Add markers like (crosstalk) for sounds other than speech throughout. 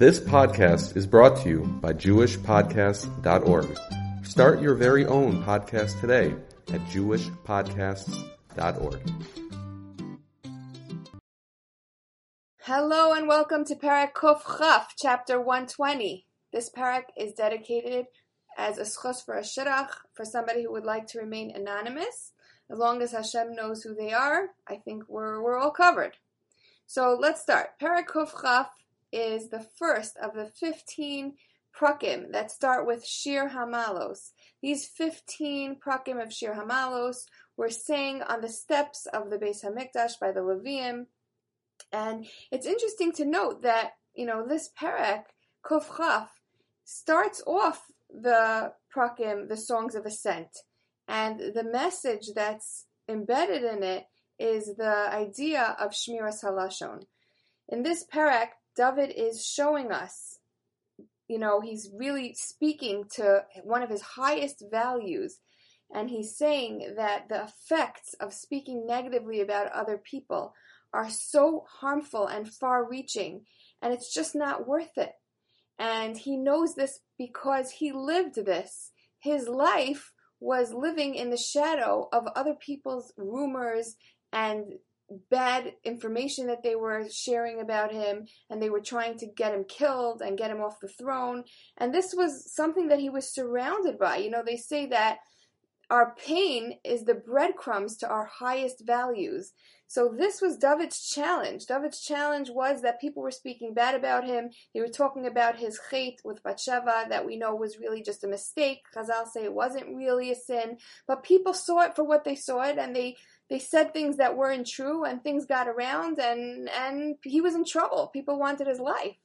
This podcast is brought to you by JewishPodcasts.org. Start your very own podcast today at JewishPodcasts.org. Hello and welcome to Parak Kuf Chaf, chapter 120. This parak is dedicated as a schos for a shirach, for somebody who would like to remain anonymous. As long as Hashem knows who they are, I think we're, we're all covered. So let's start. Parak Kuf Chaf is the first of the 15 prakim that start with Shir Hamalos. These 15 prakim of Shir Hamalos were sang on the steps of the Beis Hamikdash by the Levium. And it's interesting to note that, you know, this parak, Kuf Chaf, starts off the prakim, the songs of ascent. And the message that's embedded in it is the idea of Shmiras Halashon. In this parak, David is showing us, you know, he's really speaking to one of his highest values. And he's saying that the effects of speaking negatively about other people are so harmful and far reaching, and it's just not worth it. And he knows this because he lived this. His life was living in the shadow of other people's rumors and bad information that they were sharing about him and they were trying to get him killed and get him off the throne and this was something that he was surrounded by you know they say that our pain is the breadcrumbs to our highest values so this was David's challenge. David's challenge was that people were speaking bad about him. They were talking about his chait with Bathsheba that we know was really just a mistake. Chazal say it wasn't really a sin, but people saw it for what they saw it, and they they said things that weren't true, and things got around, and and he was in trouble. People wanted his life.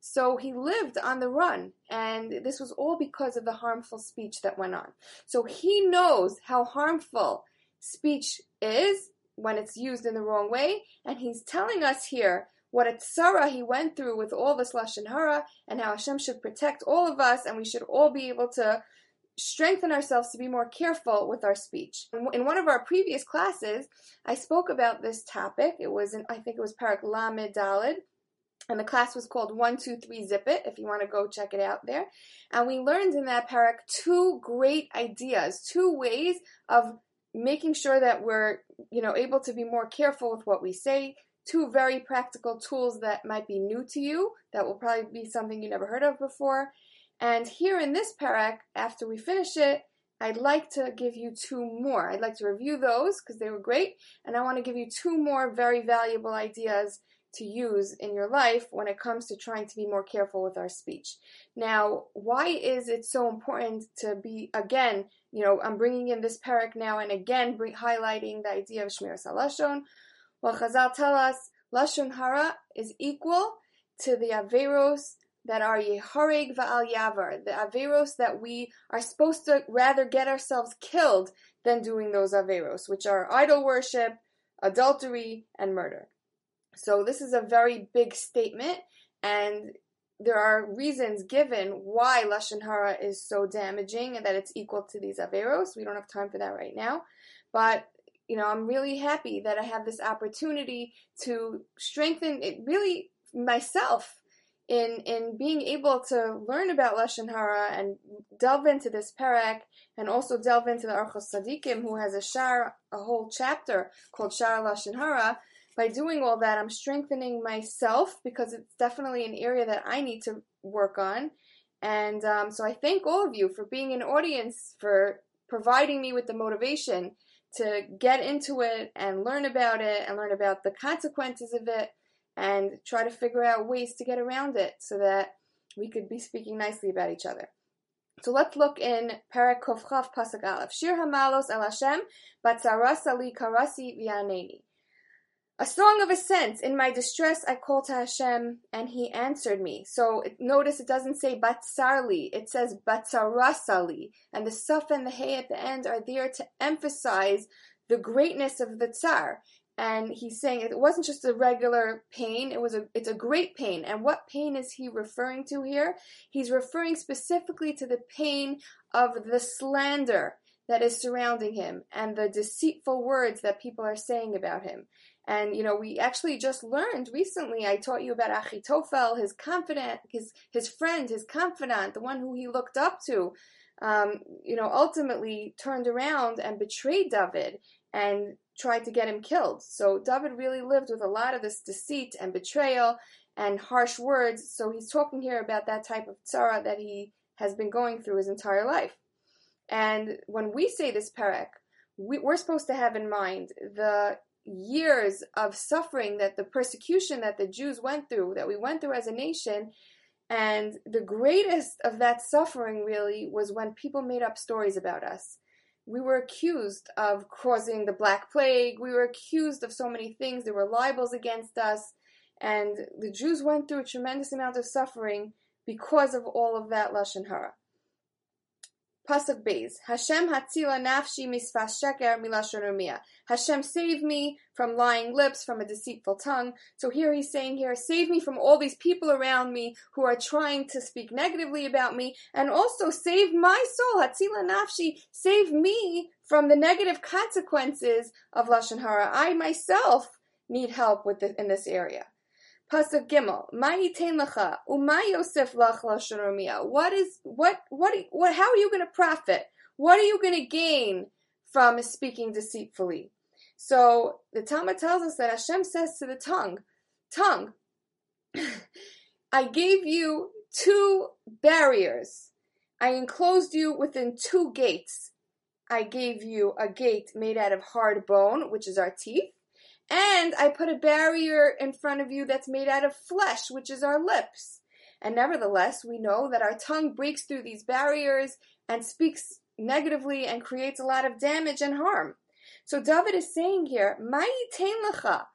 So he lived on the run, and this was all because of the harmful speech that went on. So he knows how harmful speech is, when it's used in the wrong way. And he's telling us here what a tzara he went through with all this lashon hara, and how Hashem should protect all of us, and we should all be able to strengthen ourselves to be more careful with our speech. In one of our previous classes, I spoke about this topic. It was, in, I think it was Parak Lamed Dalid, and the class was called One Two Three Zip It. If you want to go check it out there, and we learned in that parak two great ideas, two ways of making sure that we're, you know, able to be more careful with what we say. Two very practical tools that might be new to you, that will probably be something you never heard of before. And here in this parak, after we finish it, I'd like to give you two more. I'd like to review those because they were great, and I want to give you two more very valuable ideas to use in your life when it comes to trying to be more careful with our speech. Now, why is it so important to be, again, you know, I'm bringing in this parak now and again bring, highlighting the idea of Shmiras Halashon. Well, Chazal tell us Lashon Hara is equal to the Averos that are Yehareg Va'al Yavar, the Averos that we are supposed to rather get ourselves killed than doing those Averos, which are idol worship, adultery, and murder. So this is a very big statement, and there are reasons given why lashon hara is so damaging and that it's equal to these averos. We don't have time for that right now, but you know I'm really happy that I have this opportunity to strengthen it really myself in in being able to learn about lashon hara and delve into this parak and also delve into the Orchos Tzaddikim, who has a shar, a whole chapter called Shar Lashon Hara by doing all that, I'm strengthening myself because it's definitely an area that I need to work on. And um, so I thank all of you for being an audience, for providing me with the motivation to get into it and learn about it and learn about the consequences of it and try to figure out ways to get around it so that we could be speaking nicely about each other. So let's look in Parak Kuf Chaf Pasuk Aleph. Shir Hamalos El Hashem Batzarasali Karasi Vianeni. A song of ascent. In my distress, I called to Hashem, and He answered me. So notice it doesn't say batsarli; it says batsarasali, and the suf and the hey at the end are there to emphasize the greatness of the tsar. And he's saying it wasn't just a regular pain; it was a it's a great pain. And what pain is he referring to here? He's referring specifically to the pain of the slander that is surrounding him and the deceitful words that people are saying about him. And you know, we actually just learned recently. I taught you about Achitofel, his confidant, his his friend, his confidant, the one who he looked up to. Um, you know, ultimately turned around and betrayed David and tried to get him killed. So David really lived with a lot of this deceit and betrayal and harsh words. So he's talking here about that type of tzara that he has been going through his entire life. And when we say this parak, we, we're supposed to have in mind the years of suffering that the persecution that the Jews went through, that we went through as a nation. And the greatest of that suffering really was when people made up stories about us. We were accused of causing the Black Plague. We were accused of so many things. There were libels against us. And the Jews went through a tremendous amount of suffering because of all of that Lashon Hara. Pasuk Beis. Hashem hatzila nafshi misfas sheker milashon Hashem save me from lying lips, from a deceitful tongue. So here he's saying here, save me from all these people around me who are trying to speak negatively about me, and also save my soul, hatzila nafshi, save me from the negative consequences of lashon hara. I myself need help with the, in this area. Pasuk Gimel, Ma'itain lecha, Uma Yosef lach What is what what what? How are you going to profit? What are you going to gain from speaking deceitfully? So the Talmud tells us that Hashem says to the tongue, tongue, (clears throat) I gave you two barriers. I enclosed you within two gates. I gave you a gate made out of hard bone, which is our teeth, and I put a barrier in front of you that's made out of flesh, which is our lips. And nevertheless, we know that our tongue breaks through these barriers and speaks negatively and creates a lot of damage and harm. So David is saying here, lecha.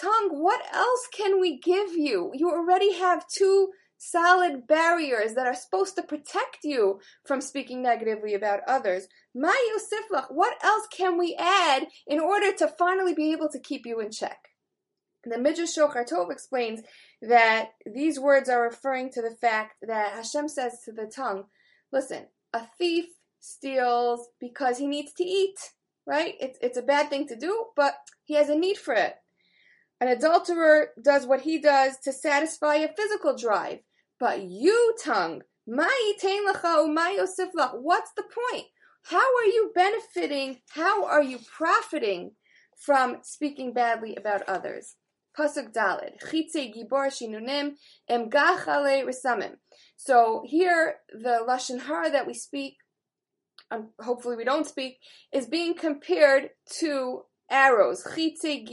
Tongue, what else can we give you? You already have two solid barriers that are supposed to protect you from speaking negatively about others. Ma Yosiflach, what else can we add in order to finally be able to keep you in check? The Midrash Shochar Tov explains that these words are referring to the fact that Hashem says to the tongue, listen, a thief steals because he needs to eat, right? It's, it's a bad thing to do, but he has a need for it. An adulterer does what he does to satisfy a physical drive. But you, tongue, what's the point? How are you benefiting? How are you profiting from speaking badly about others? Pasuk Dalid, Gibor Shinunim. So here, the lashon hara that we speak, um, hopefully we don't speak, is being compared to arrows. Chitze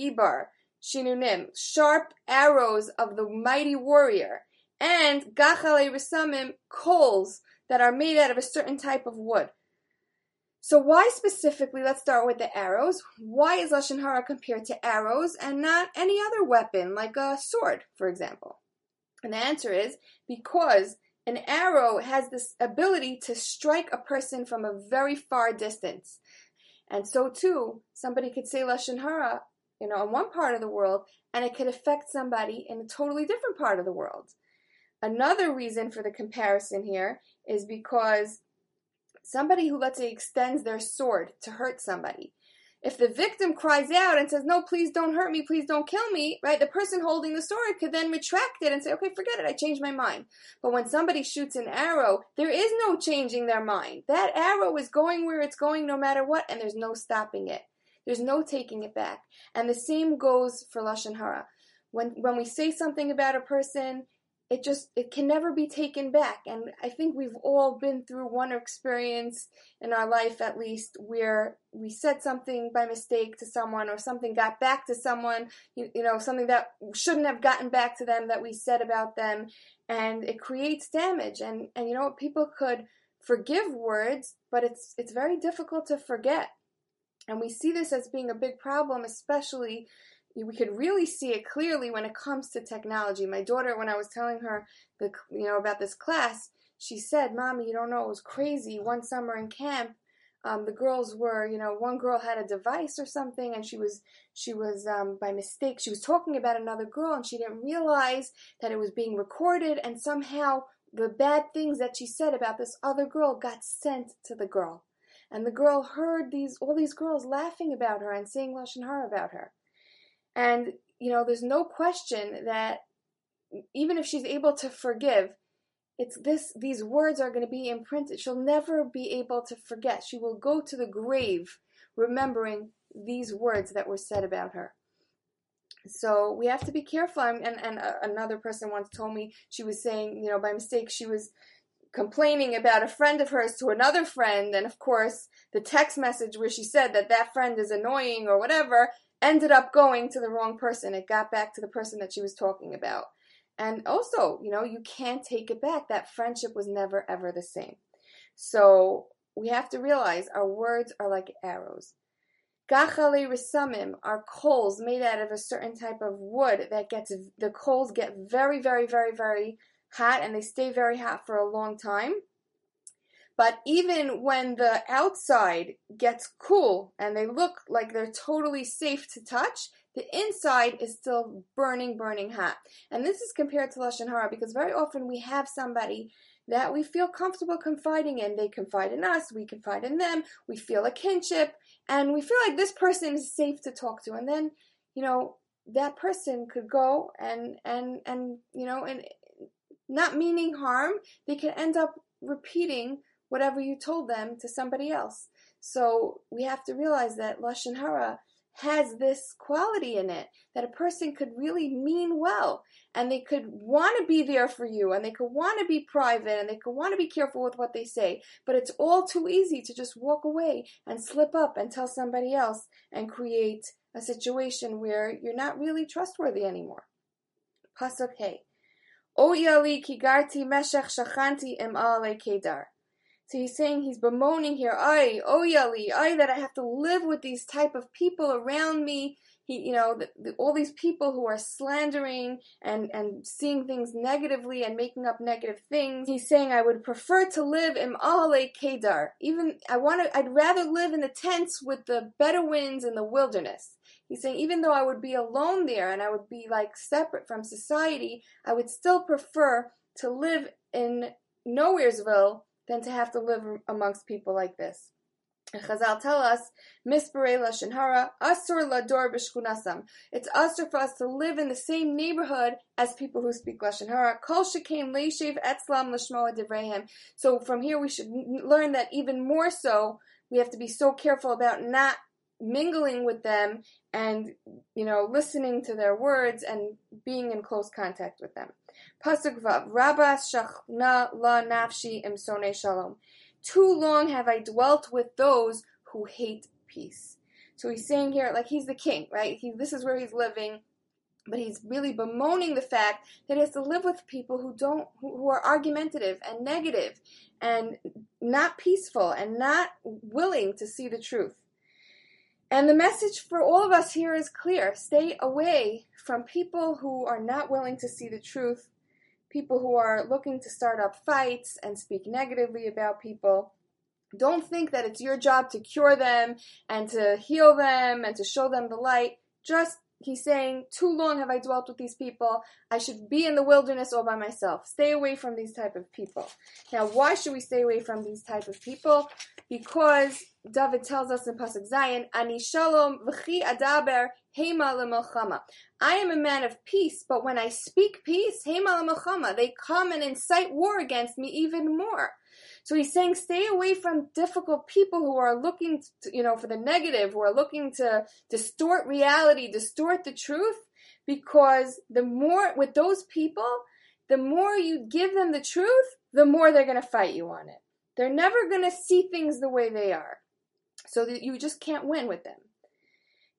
Shinunim, sharp arrows of the mighty warrior and gachale risamim coals that are made out of a certain type of wood. So why specifically, let's start with the arrows. Why is Lashon Hara compared to arrows and not any other weapon, like a sword, for example? And the answer is because an arrow has this ability to strike a person from a very far distance. And so too, somebody could say Lashon Hara, you know, in one part of the world, and it could affect somebody in a totally different part of the world. Another reason for the comparison here is because somebody who, let's say, extends their sword to hurt somebody, if the victim cries out and says, No, please don't hurt me, please don't kill me, right? The person holding the sword could then retract it and say, Okay, forget it, I changed my mind. But when somebody shoots an arrow, there is no changing their mind. That arrow is going where it's going no matter what, and there's no stopping it. There's no taking it back. And the same goes for Lashon Hara. When, when we say something about a person, it just it can never be taken back. And i think we've all been through one experience in our life at least where we said something by mistake to someone or something got back to someone you, you know something that shouldn't have gotten back to them that we said about them. And it creates damage. And and you know people could forgive words but it's it's very difficult to forget. And we see this as being a big problem especially we could really see it clearly when it comes to technology. My daughter, when I was telling her the you know about this class, she said, "Mommy, you don't know, it was crazy. One summer in camp, um, the girls were, you know, one girl had a device or something, and she was she was um, by mistake she was talking about another girl, and she didn't realize that it was being recorded, and somehow the bad things that she said about this other girl got sent to the girl." And the girl heard these all these girls laughing about her and saying lashon hara about her. And, you know, there's no question that even if she's able to forgive, it's this these words are going to be imprinted. She'll never be able to forget. She will go to the grave remembering these words that were said about her. So we have to be careful. And, and, and uh, another person once told me she was saying, you know, by mistake, she was complaining about a friend of hers to another friend. And of course, the text message where she said that that friend is annoying or whatever ended up going to the wrong person. It got back to the person that she was talking about. And also, you know, you can't take it back. That friendship was never ever the same. So we have to realize our words are like arrows. Gachale risamim are coals made out of a certain type of wood that gets the coals get very, very, very, very hot and they stay very hot for a long time. But even when the outside gets cool and they look like they're totally safe to touch, the inside is still burning, burning hot. And this is compared to Lashon Hara because very often we have somebody that we feel comfortable confiding in. They confide in us, we confide in them, we feel a kinship, and we feel like this person is safe to talk to. And then, you know, that person could go and and and you know and not meaning harm, they can end up repeating whatever you told them to somebody else. So we have to realize that lashon hara has this quality in it that a person could really mean well and they could want to be there for you and they could want to be private and they could want to be careful with what they say but it's all too easy to just walk away and slip up and tell somebody else and create a situation where you're not really trustworthy anymore. Pasuk hey. Yali kigarti meshech shachanti im kedar so he's saying he's bemoaning here, I, oh yali, I that I have to live with these type of people around me. He, you know, the, the, all these people who are slandering and and seeing things negatively and making up negative things. He's saying I would prefer to live in Ahale Kedar. Even I want to, I'd rather live in the tents with the Bedouins in the wilderness. He's saying even though I would be alone there and I would be like separate from society, I would still prefer to live in Nowheresville than to have to live amongst people like this. Chazal tell us, Mispare Lashonhara, Asur Lador B'Shkunasam. It's asur for us to live in the same neighborhood as people who speak Lashon Hara. Kol Shekain Leishev Etzlam Lashmoa Devrehem. So from here we should learn that even more so, we have to be so careful about not mingling with them and, you know, listening to their words and being in close contact with them. Pasuk Vav, Shachna La Nafshi Shalom. Too long have I dwelt with those who hate peace. So he's saying here, like he's the king, right? He, this is where he's living, but he's really bemoaning the fact that he has to live with people who don't, who, who are argumentative and negative, and not peaceful, and not willing to see the truth. And the message for all of us here is clear stay away from people who are not willing to see the truth, people who are looking to start up fights and speak negatively about people. Don't think that it's your job to cure them and to heal them and to show them the light. Just he's saying, Too long have I dwelt with these people. I should be in the wilderness all by myself. Stay away from these type of people. Now, why should we stay away from these type of people? Because David tells us in Pasuk Zayin, Ani shalom v'chi adaber hema lemelchama. I am a man of peace, but when I speak peace, hema lemelchama, they come and incite war against me even more. So he's saying stay away from difficult people who are looking, to, you know, for the negative, who are looking to distort reality, distort the truth, because the more, with those people, the more you give them the truth, the more they're going to fight you on it. They're never going to see things the way they are. So you just can't win with them.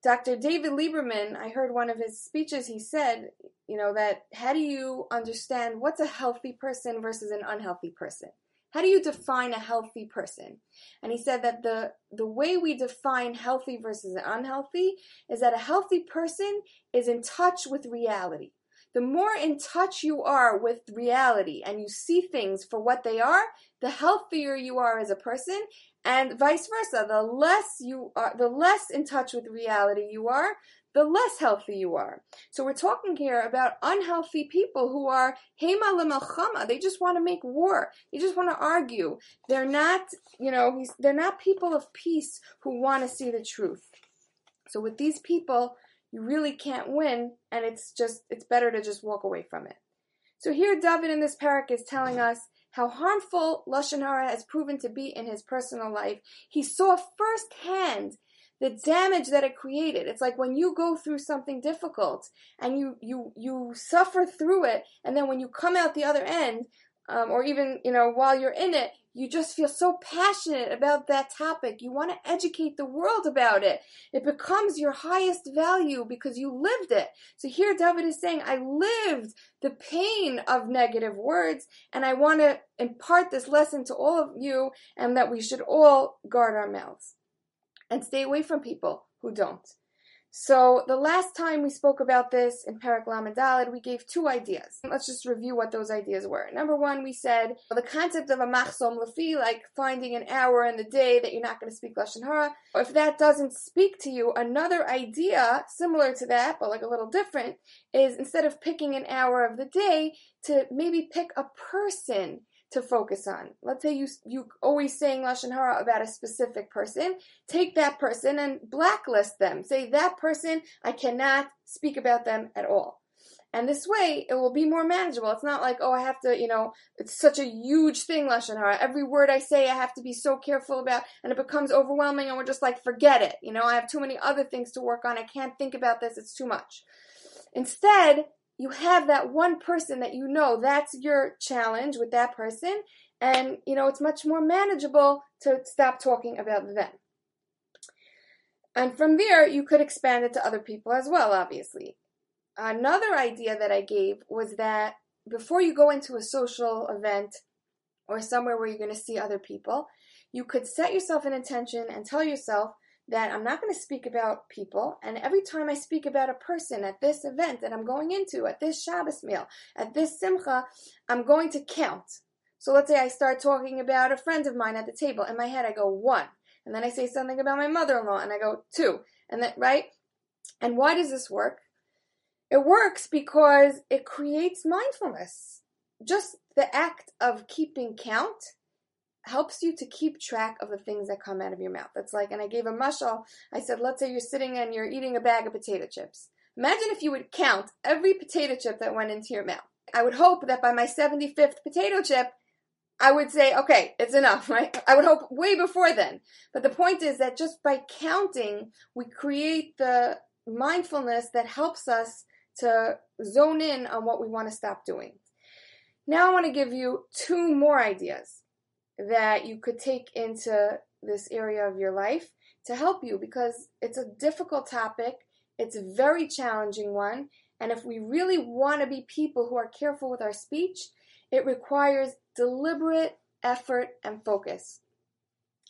Dr. David Lieberman, I heard one of his speeches, he said, you know, that how do you understand what's a healthy person versus an unhealthy person? How do you define a healthy person? And he said that the, the way we define healthy versus unhealthy is that a healthy person is in touch with reality. The more in touch you are with reality and you see things for what they are, the healthier you are as a person, and vice versa. The less you are, the less in touch with reality you are, the less healthy you are. So we're talking here about unhealthy people who are hema lemelchama. They just want to make war. They just want to argue. They're not, you know, they're not people of peace who want to see the truth. So with these people, you really can't win, and it's just it's better to just walk away from it. So here David in this parak is telling us how harmful lashon hara has proven to be in his personal life. He saw firsthand the damage that it created. It's like when you go through something difficult and you you you suffer through it, and then when you come out the other end, um, or even you know while you're in it, you just feel so passionate about that topic. You want to educate the world about it. It becomes your highest value because you lived it. So here David is saying, I lived the pain of negative words, and I want to impart this lesson to all of you, and that we should all guard our mouths and stay away from people who don't. So the last time we spoke about this in Parak Lamed we gave two ideas. Let's just review what those ideas were. Number one, we said the concept of a machsom lafi, like finding an hour in the day that you're not going to speak lashon hara. If that doesn't speak to you, another idea similar to that, but like a little different, is instead of picking an hour of the day, to maybe pick a person to focus on. Let's say you you always saying lashon hara about a specific person. Take that person and blacklist them. Say that person I cannot speak about them at all. And this way, it will be more manageable. It's not like, oh, I have to, you know, it's such a huge thing, Lashon Hara. Every word I say, I have to be so careful about, and it becomes overwhelming, and we're just like, forget it. You know, I have too many other things to work on. I can't think about this. It's too much. Instead, you have that one person that you know that's your challenge with that person. And you know it's much more manageable to stop talking about them. And from there you could expand it to other people as well obviously. Another idea that i gave was that before you go into a social event or somewhere where you're going to see other people you could set yourself an intention and tell yourself that I'm not going to speak about people, and every time I speak about a person at this event that I'm going into, at this Shabbos meal, at this Simcha, I'm going to count. So let's say I start talking about a friend of mine at the table. In my head, I go one. And then I say something about my mother in law, and I go two. And then, right? And why does this work? It works because it creates mindfulness. Just the act of keeping count helps you to keep track of the things that come out of your mouth. That's like, and I gave a mushal. I said, let's say you're sitting and you're eating a bag of potato chips. Imagine if you would count every potato chip that went into your mouth. I would hope that by my 75th potato chip, I would say, okay, it's enough, (laughs) right? I would hope way before then. But the point is that just by counting, we create the mindfulness that helps us to zone in on what we want to stop doing. Now I want to give you two more ideas that you could take into this area of your life to help you because it's a difficult topic, it's a very challenging one, and if we really want to be people who are careful with our speech, it requires deliberate effort and focus.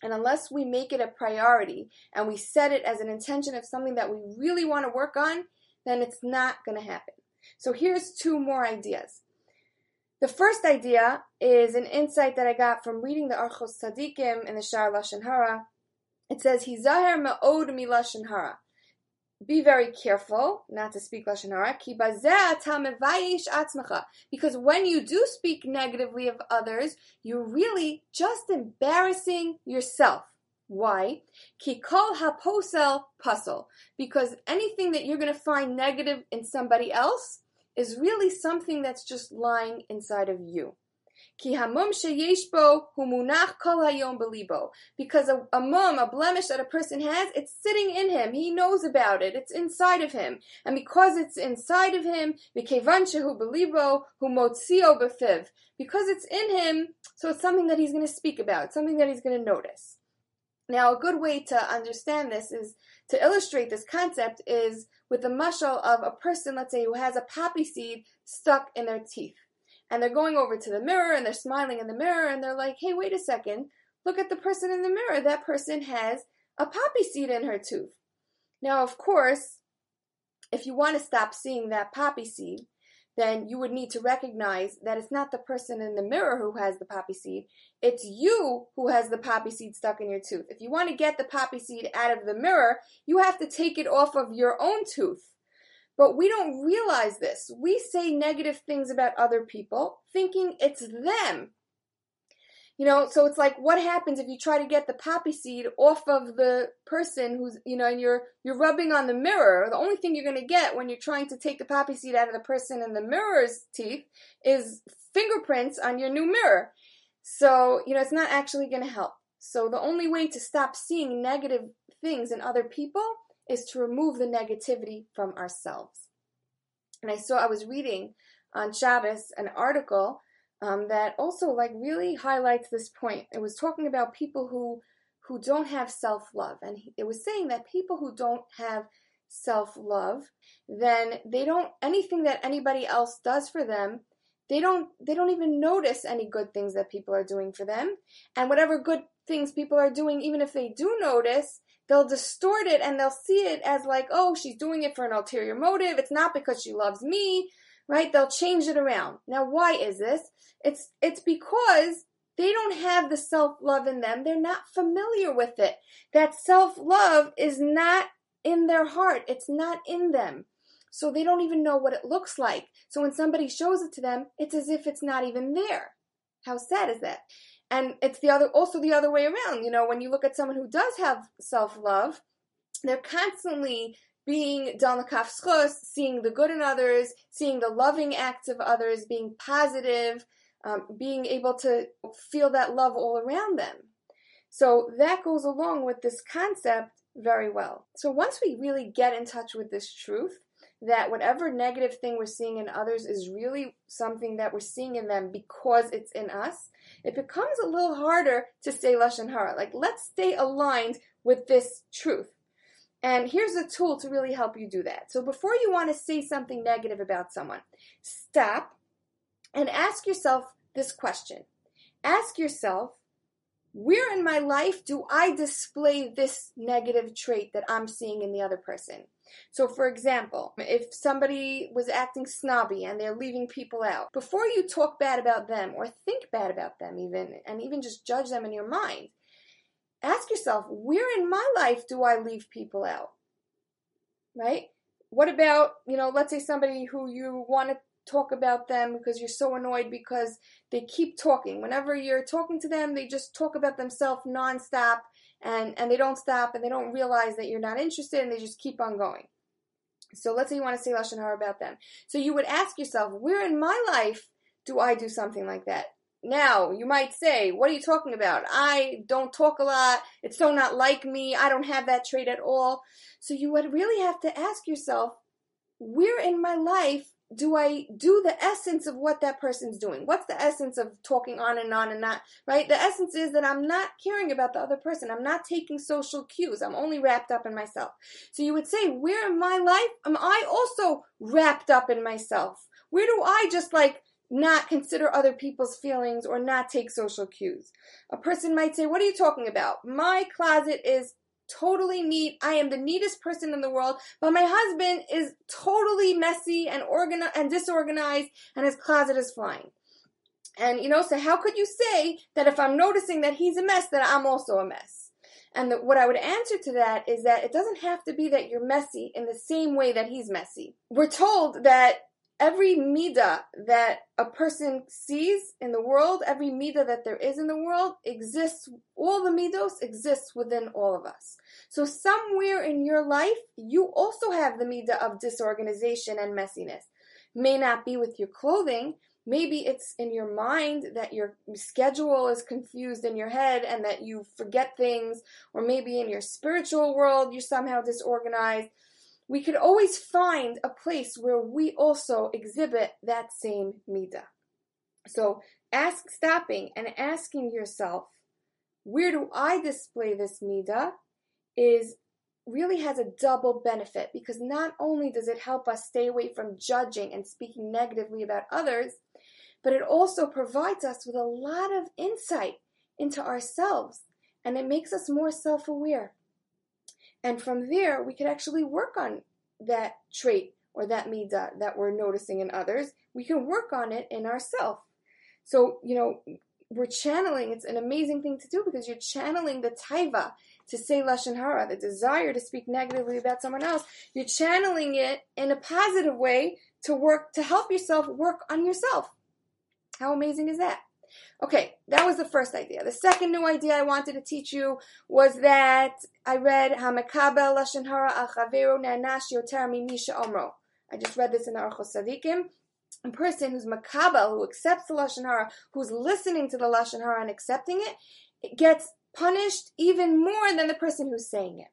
And unless we make it a priority and we set it as an intention of something that we really want to work on, then it's not going to happen. So here's two more ideas. The first idea is an insight that I got from reading the Orchos Tzadikim in the Shar Lashon Hara. It says, "Hizaher me'od mi Lashon Hara." Be very careful not to speak lashon hara. Because when you do speak negatively of others, you're really just embarrassing yourself. Why? Ki kol haposel pasel. Because anything that you're going to find negative in somebody else is really something that's just lying inside of you. Because a, a mum, a blemish that a person has, it's sitting in him. He knows about it. It's inside of him. And because it's inside of him, because it's in him, so it's something that he's going to speak about, something that he's going to notice. Now, a good way to understand this is to illustrate this concept is with the mushal of a person, let's say, who has a poppy seed stuck in their teeth. And they're going over to the mirror and they're smiling in the mirror and they're like, hey, wait a second, look at the person in the mirror. That person has a poppy seed in her tooth. Now, of course, if you want to stop seeing that poppy seed, then you would need to recognize that it's not the person in the mirror who has the poppy seed, it's you who has the poppy seed stuck in your tooth. If you want to get the poppy seed out of the mirror, you have to take it off of your own tooth. But we don't realize this. We say negative things about other people thinking it's them. You know, so it's like what happens if you try to get the poppy seed off of the person who's, you know, and you're you're rubbing on the mirror. The only thing you're going to get when you're trying to take the poppy seed out of the person in the mirror's teeth is fingerprints on your new mirror. So, you know, it's not actually going to help. So the only way to stop seeing negative things in other people is to remove the negativity from ourselves. And I saw I was reading on Shabbos an article um, that also like really highlights this point. It was talking about people who who don't have self love, and it was saying that people who don't have self love, then they don't anything that anybody else does for them. They don't they don't even notice any good things that people are doing for them, and whatever good things people are doing, even if they do notice, they'll distort it and they'll see it as like, oh, she's doing it for an ulterior motive. It's not because she loves me right? They'll change it around. Now, why is this? It's it's because they don't have the self-love in them. They're not familiar with it. That self-love is not in their heart. It's not in them. So they don't even know what it looks like. So when somebody shows it to them, it's as if it's not even there. How sad is that? And it's the other also the other way around. You know, when you look at someone who does have self-love, they're constantly being dalmakaf seeing the good in others, seeing the loving acts of others, being positive, um, being able to feel that love all around them. So that goes along with this concept very well. So once we really get in touch with this truth, that whatever negative thing we're seeing in others is really something that we're seeing in them because it's in us, it becomes a little harder to stay lashon hara. Like let's stay aligned with this truth. And here's a tool to really help you do that. So before you want to say something negative about someone, stop and ask yourself this question. Ask yourself, where in my life do I display this negative trait that I'm seeing in the other person? So, for example, if somebody was acting snobby and they're leaving people out, before you talk bad about them or think bad about them, even, and even just judge them in your mind, ask yourself, where in my life do I leave people out? Right? What about, you know, let's say somebody who you want to talk about them because you're so annoyed because they keep talking. Whenever you're talking to them, they just talk about themselves nonstop and, and they don't stop and they don't realize that you're not interested and they just keep on going. So let's say you want to say Lashon Hara about them. So you would ask yourself, where in my life do I do something like that? Now, you might say, what are you talking about? I don't talk a lot. It's so not like me. I don't have that trait at all. So you would really have to ask yourself, where in my life do I do the essence of what that person's doing? What's the essence of talking on and on and not, right? The essence is that I'm not caring about the other person. I'm not taking social cues. I'm only wrapped up in myself. So you would say, where in my life am I also wrapped up in myself? Where do I just like not consider other people's feelings or not take social cues. A person might say, What are you talking about? My closet is totally neat. I am the neatest person in the world, but my husband is totally messy and and disorganized and his closet is flying. And you know, so how could you say that if I'm noticing that he's a mess, that I'm also a mess? And the, what I would answer to that is that it doesn't have to be that you're messy in the same way that he's messy. We're told that every midah that a person sees in the world, every midah that there is in the world exists, all the midos exists within all of us. So somewhere in your life, you also have the midah of disorganization and messiness. May not be with your clothing, maybe it's in your mind that your schedule is confused in your head and that you forget things, or maybe in your spiritual world you're somehow disorganized we could always find a place where we also exhibit that same midah. So ask stopping and asking yourself, where do I display this midah? Is really has a double benefit because not only does it help us stay away from judging and speaking negatively about others, but it also provides us with a lot of insight into ourselves and it makes us more self aware. And from there, we could actually work on that trait or that midah that we're noticing in others. We can work on it in ourselves. So, you know, we're channeling, it's an amazing thing to do because you're channeling the taiva to say Lashon Hara, the desire to speak negatively about someone else. You're channeling it in a positive way to work, to help yourself work on yourself. How amazing is that? Okay, that was the first idea. The second new idea I wanted to teach you was that I read Hamakabel Lashon Hara Achaveru Nanash Yoter Misha Omro. I just read this in the Orchos Tzaddikim. A person who's makabel, who accepts the lashon hara, who's listening to the lashon hara and accepting it, it gets punished even more than the person who's saying it.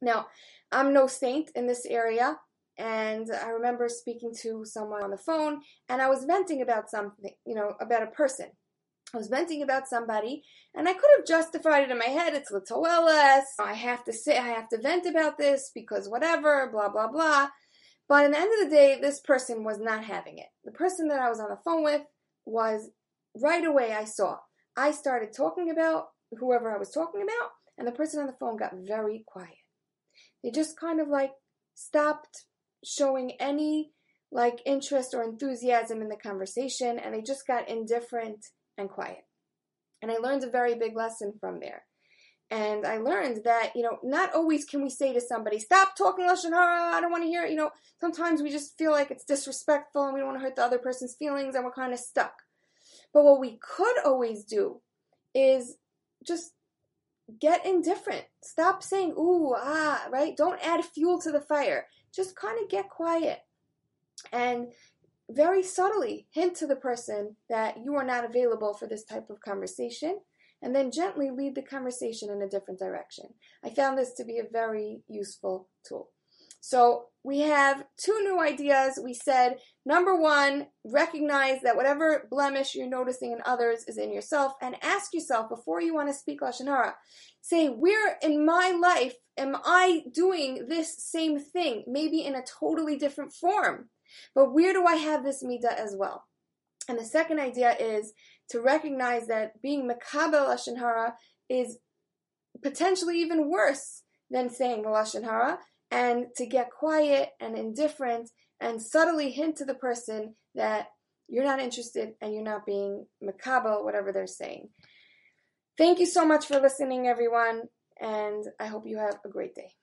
Now, I'm no saint in this area, and I remember speaking to someone on the phone, and I was venting about something, you know, about a person. I was venting about somebody, and I could have justified it in my head. It's Latoelas. I have to say, I have to vent about this because whatever, blah blah blah. But at the end of the day, this person was not having it. The person that I was on the phone with was right away. I saw. I started talking about whoever I was talking about, and the person on the phone got very quiet. They just kind of like stopped showing any like interest or enthusiasm in the conversation and they just got indifferent and quiet. And I learned a very big lesson from there. And I learned that, you know, not always can we say to somebody, stop talking Lashon Hara, I don't want to hear it. You know, sometimes we just feel like it's disrespectful and we don't want to hurt the other person's feelings and we're kind of stuck. But what we could always do is just get indifferent. Stop saying, ooh, ah, right? Don't add fuel to the fire. Just kind of get quiet and very subtly hint to the person that you are not available for this type of conversation and then gently lead the conversation in a different direction. I found this to be a very useful tool. So we have two new ideas. We said number one, recognize that whatever blemish you're noticing in others is in yourself, and ask yourself before you want to speak lashon hara. Say, where in my life am I doing this same thing? Maybe in a totally different form, but where do I have this midah as well? And the second idea is to recognize that being makabel lashon hara is potentially even worse than saying lashon hara and to get quiet and indifferent and subtly hint to the person that you're not interested and you're not being makabel, whatever they're saying. Thank you so much for listening, everyone, and I hope you have a great day.